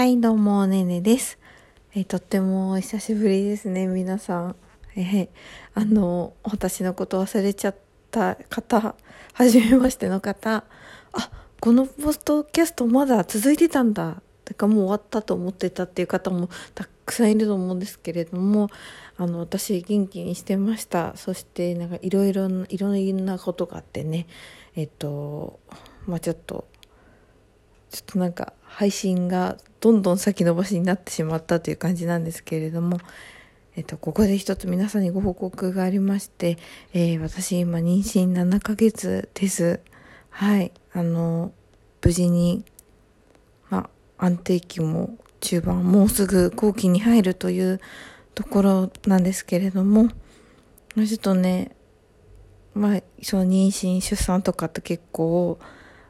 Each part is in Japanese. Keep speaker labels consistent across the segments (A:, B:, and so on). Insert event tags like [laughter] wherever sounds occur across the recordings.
A: はい、どうも、ねねです。えーとっても久しぶりですね、皆さん。えーあの、私のこと忘れちゃった方、はじめましての方、あ、このポストキャストまだ続いてたんだ。てかもう終わったと思ってたっていう方もたくさんいると思うんですけれども、あの、私元気にしてました。そして、なんかいろいろ、いろいろなことがあってね、えっ、と、まあちょっと、ちょっとなんか配信がどんどん先延ばしになってしまったという感じなんですけれども、えっと、ここで一つ皆さんにご報告がありまして、えー私今妊娠7ヶ月です。はい。あの、無事に、まあ、安定期も中盤、もうすぐ後期に入るというところなんですけれども、ちょっとね、まあ、その妊娠、出産とかって結構、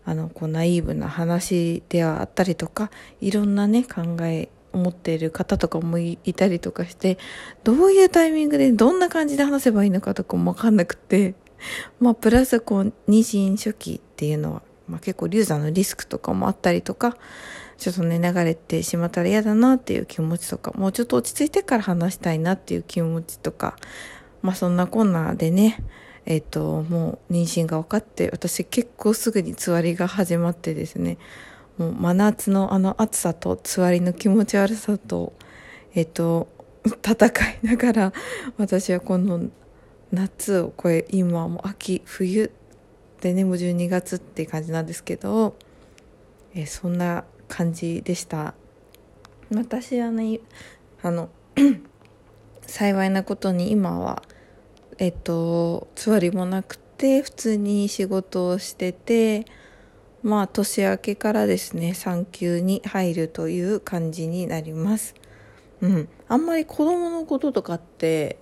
A: あの、こう、ナイーブな話ではあったりとか、いろんなね、考えを持っている方とかもいたりとかして、どういうタイミングで、どんな感じで話せばいいのかとかもわかんなくて、[laughs] まあ、プラス、こう、妊娠初期っていうのは、まあ、結構流産のリスクとかもあったりとか、ちょっとね、流れてしまったら嫌だなっていう気持ちとか、もうちょっと落ち着いてから話したいなっていう気持ちとか、まあそんなこんなでね、えっ、と、もう妊娠が分かって、私結構すぐにつわりが始まってですね、もう真夏のあの暑さとつわりの気持ち悪さと、えっ、と、戦いながら、私はこの夏を超え、今はもう秋、冬でね、もう12月って感じなんですけど、えそんな感じでした。私はね、あの、[clears throat] 幸いなことに今は、えっと、つわりもなくて、普通に仕事をしてて、まあ、年明けからですね、産休に入るという感じになります。うん。あんまり子供のこととかって、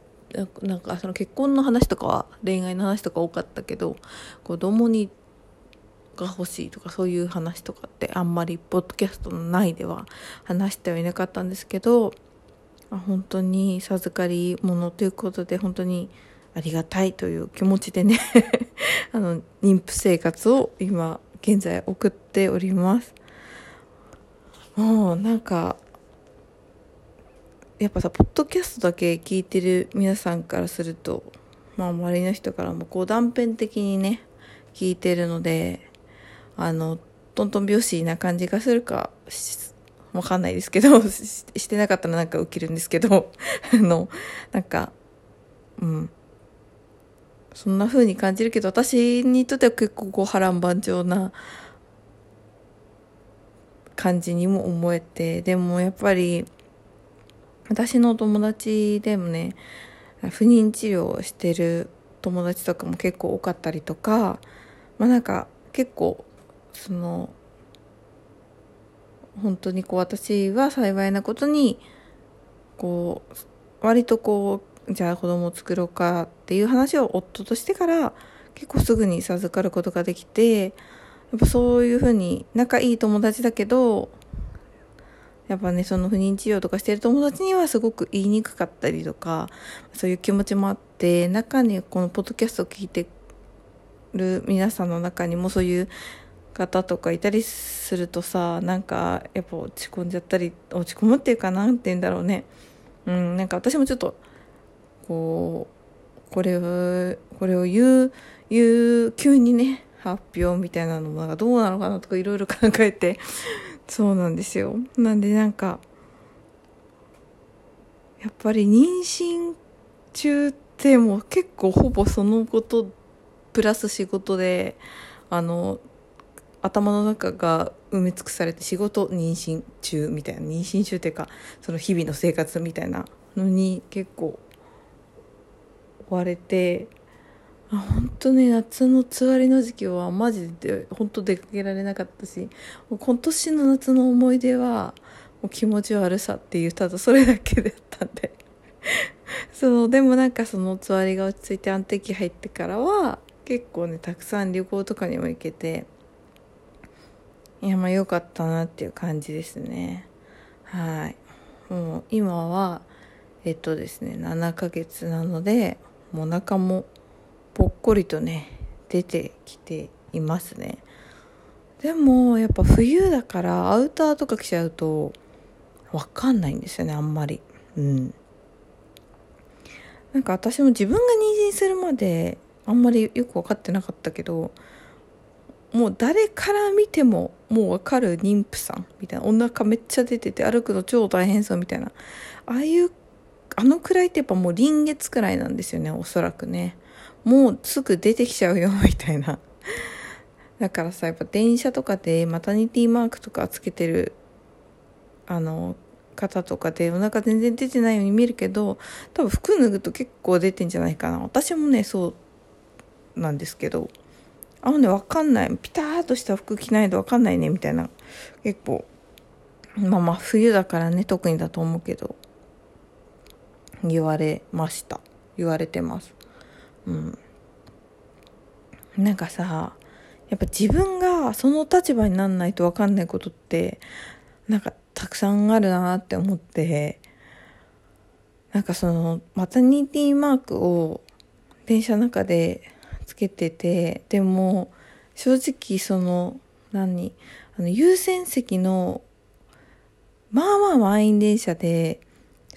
A: なんかその結婚の話とかは恋愛の話とか多かったけど、子供にが欲しいとかそういう話とかってあんまりポッドキャストの内では話してはいなかったんですけど、本当に授かり物ということで本当にありがたいという気持ちでね [laughs] あの妊婦生活を今現在送っております。もうなんかやっぱさポッドキャストだけ聞いてる皆さんからするとまあ周りの人からもこう断片的にね聞いてるのであのトントン拍子な感じがするかわかんないですけど [laughs] ししてなかったらなんかウケるんですけど [laughs] あのなんかうん。そんな風に感じるけど私にとっては結構こう波乱万丈な感じにも思えてでもやっぱり私の友達でもね不妊治療をしてる友達とかも結構多かったりとかまあなんか結構その本当にこう私は幸いなことにこう割とこうじゃあ子供を作ろうかっていう話を夫としてから結構すぐに授かることができてやっぱそういうふうに仲いい友達だけどやっぱねその不妊治療とかしてる友達にはすごく言いにくかったりとかそういう気持ちもあって中にこのポッドキャストを聞いてる皆さんの中にもそういう方とかいたりするとさなんかやっぱ落ち込んじゃったり落ち込むっていうかなんて言うんだろうね。うんなんか私もちょっとこうこれをこれを言う言う急にね発表みたいなのもなんかどうなのかなとかいろいろ考えて [laughs] そうなんですよ。なんでなんかやっぱり妊娠中ってもう結構ほぼそのことプラス仕事であの頭の中が埋め尽くされて仕事妊娠中みたいな妊娠中っていうかその日々の生活みたいなのに結構追われて本当ね夏のつわりの時期はマジで本当出かけられなかったし今年の夏の思い出はもう気持ち悪さっていうただそれだけだったんで。[laughs] そうでもなんかそのつわりが落ち着いて安定期入ってからは結構ねたくさん旅行とかにも行けていやまあ良かったなっていう感じですね。はい。もう今はえっとですね7ヶ月なのでもうお腹もぽっこりとね出てきていますね。でもやっぱ冬だからアウターとか着ちゃうとわかんないんですよねあんまり。うん。なんか私も自分が妊娠するまであんまりよく分かってなかったけどもう誰から見てももう分かる妊婦さんみたいなお腹めっちゃ出てて歩くの超大変そうみたいなああいうあのくらいってやっぱもう臨月くらいなんですよねおそらくね。もうすぐ出てきちゃうよみたいな。[laughs] だからさやっぱ電車とかでマタニティマークとかつけてるあの方とかでお腹全然出てないように見るけど多分服脱ぐと結構出てんじゃないかな。私もねそうなんですけどあのね分かんない。ピターっとした服着ないと分かんないねみたいな。結構まあまあ冬だからね特にだと思うけど。言われました。言われてます。うん。なんかさやっぱ自分がその立場になんないと分かんないことってなんかたくさんあるなって思ってなんかそのマタニティマークを電車の中でつけててでも正直その何？あの優先席のまあまあ満員電車で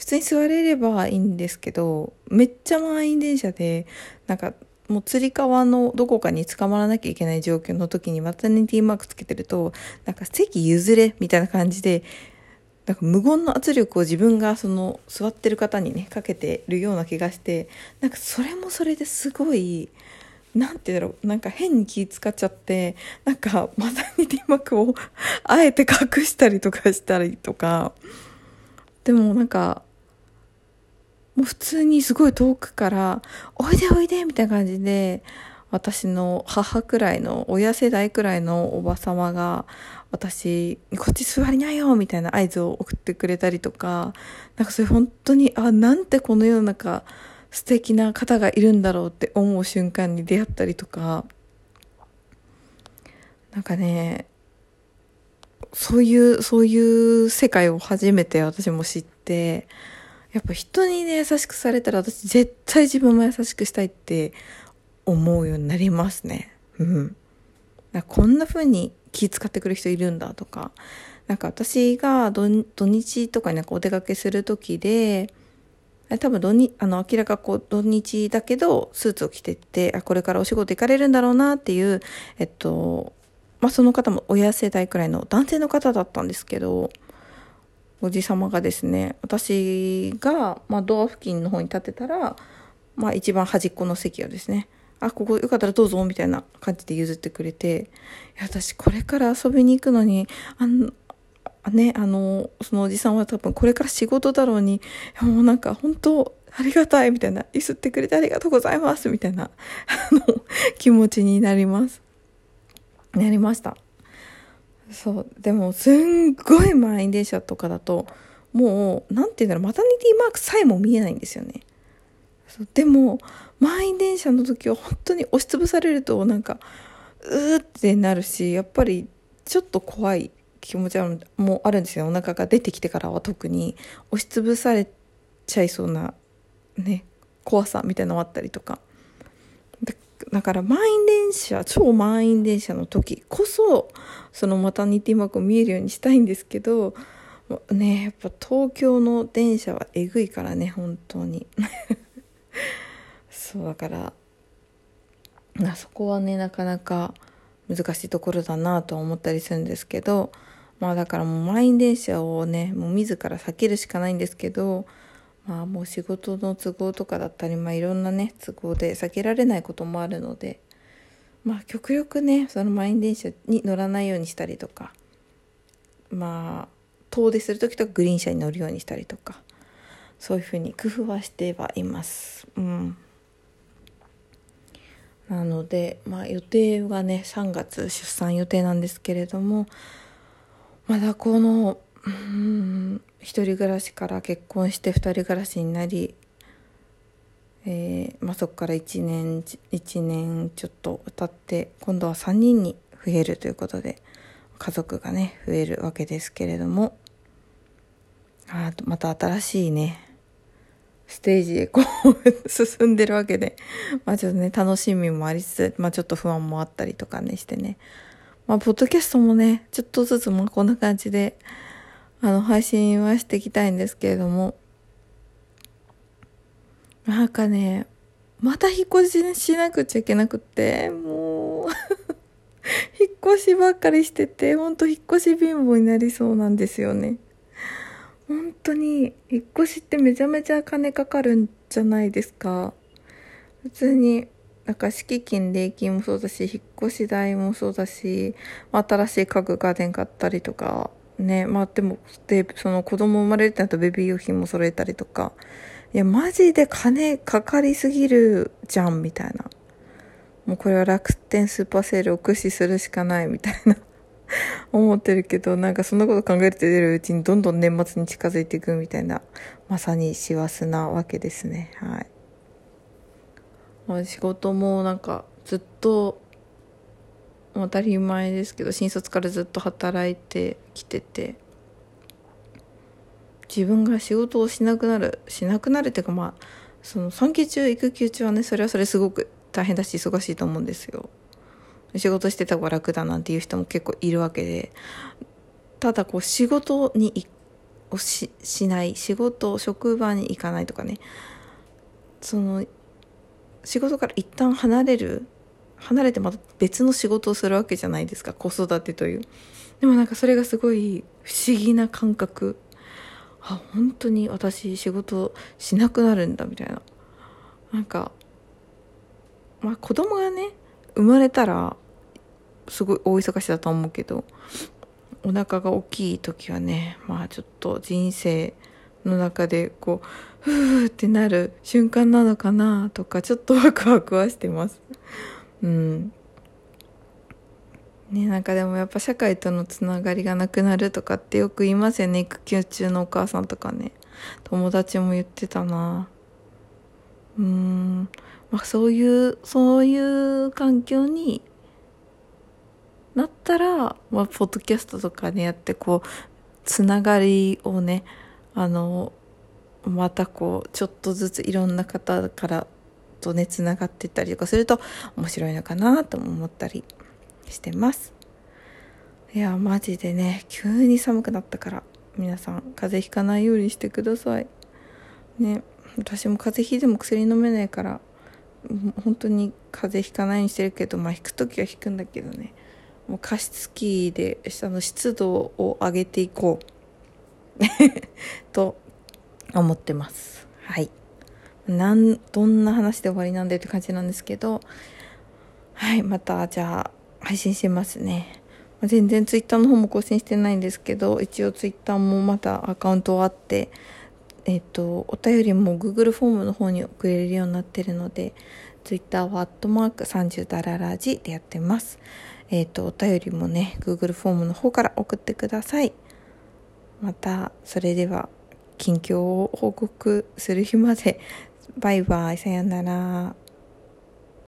A: 普通に座れればいいんですけどめっちゃ満員電車でなんかもうつり革のどこかに捕まらなきゃいけない状況の時にマタニティマークつけてるとなんか席譲れみたいな感じでなんか無言の圧力を自分がその座ってる方にねかけてるような気がしてなんかそれもそれですごいなんて言うんだろうなんか変に気使っちゃってなんかマタニティマークを [laughs] あえて隠したりとかしたりとかでもなんかもう普通にすごい遠くから「おいでおいで」みたいな感じで私の母くらいの親世代くらいのおばさまが私こっち座りなよみたいな合図を送ってくれたりとかなんかそれ本当にあなんてこの世の中素敵な方がいるんだろうって思う瞬間に出会ったりとか。なんかねそういうそういう世界を初めて私も知ってやっぱ人にね優しくされたら私絶対自分も優しくしたいって思うようになりますね。うん。こんな風に気使ってくる人いるんだとか、なんか私が土日とかになんかお出かけする時で、多分土日、あの、明らかこう土日だけど、スーツを着てって、あ、これからお仕事行かれるんだろうなっていう、えっと、まあ、その方も親世代くらいの男性の方だったんですけど、おじ様がですね私が、まあ、ドア付近の方に立ってたら、まあ、一番端っこの席をですねあここよかったらどうぞみたいな感じで譲ってくれて私これから遊びに行くのにあのねあのそのおじさんは多分これから仕事だろうにもうなんか本当ありがたいみたいなゆすってくれてありがとうございますみたいなあの気持ちになります。なりました。そう。でもすんごい満員電車とかだともう何て言うんだろうマタニティマークさえも見えないんですよね。そう。でも満員電車の時は本当に押しつぶされるとなんかうーってなるしやっぱりちょっと怖い気持ちもあるんですよ。お腹が出てきてからは特に。押しつぶされちゃいそうなね怖さみたいなのもあったりとか。だから満員電車超満員電車の時こそそのマタニティマークを見えるようにしたいんですけどねやっぱ東京の電車はえぐいからね本当に。[laughs] そうだからあそこはねなかなか難しいところだなと思ったりするんですけどまあだからもう満員電車をねもう自ら避けるしかないんですけどまあもう仕事の都合とかだったり、まあいろんなね、都合で避けられないこともあるので、まあ極力ね、その満員電車に乗らないようにしたりとか、まあ遠出する時とかグリーン車に乗るようにしたりとか、そういうふうに工夫はしてはいます。うん。なので、まあ予定はね、3月出産予定なんですけれども、まだこの、うん一人暮らしから結婚して二人暮らしになり、えーまあ、そこから1年1年ちょっと経って今度は3人に増えるということで家族がね増えるわけですけれどもあまた新しいねステージへこう進んでるわけで、まあちょっとね、楽しみもありつつ、まあちょっと不安もあったりとかねしてね。まあ、ポッドキャストもね、ちょっとずつまあこんな感じで、あの、配信はしていきたいんですけれども、なんかね、また引っ越ししなくちゃいけなくって、もう [laughs] 引っ越しばっかりしてて、ほんと引っ越し貧乏になりそうなんですよね。本当に、引っ越しってめちゃめちゃ金かかるんじゃないですか。普通に、なんか敷金、礼金もそうだし、引っ越し代もそうだし、新しい家具家電買ったりとか、ね、まあでも、で、その子供生まれるってなったらベビー用品も揃えたりとか、いや、マジで金かかりすぎるじゃん、みたいな。もうこれは楽天スーパーセールを駆使するしかないみたいな [laughs] 思ってるけど、なんかそんなこと考えてるうちにどんどん年末に近づいていくみたいな、まさに師走なわけですね。はい。まあ、仕事もなんかずっと当たり前ですけど新卒からずっと働いてきてて自分が仕事をしなくなるしなくなるっていうかまあその産休中育休中はねそれはそれすごく大変だし忙しいと思うんですよ。仕事してた方が楽だなんていう人も結構いるわけでただこう仕事にをししない仕事職場に行かないとかねその仕事から一旦離れる離れてまた別の仕事をするわけじゃないですか子育てという。でもなんかそれがすごい不思議な感覚。あ本当に私仕事しなくなるんだみたいな。なんかまあ子供がね生まれたらすごい大忙しだと思うけどお腹が大きい時はねまあちょっと人生の中でこうふーってなる瞬間なのかなとかちょっとワクワクはしてます。うん。ねなんかでもやっぱ社会とのつながりがなくなるとかってよく言いますよね。育休中のお母さんとかね。友達も言ってたな。うん。まあそういうそういう環境になったら、まあ、ポッドキャストとかねやってこうつながりをねあのまたこうちょっとずついろんな方からとねつながってったりとかすると面白いのかなとも思ったりしてます。いやマジでね急に寒くなったから皆さん風邪ひかないようにしてください。ね私も風邪ひいても薬飲めないから本当に風邪ひかないようにしてるけどまあ引く時は引くんだけどね。もう加湿器であの湿度を上げていこう。[laughs] と思ってます。はい。なんどんな話で終わりなんでって感じなんですけどはいまたじゃあ配信しますね。全然ツイッターの方も更新してないんですけど一応ツイッターもまたアカウントあってえっ、とお便りも Google フォームの方に送れるようになってるのでツイッターはアットマーク30ダララジでやってます。えっ、とお便りもね Google フォームの方から送ってください。またそれでは近況を報告する日までバイバイさよなら。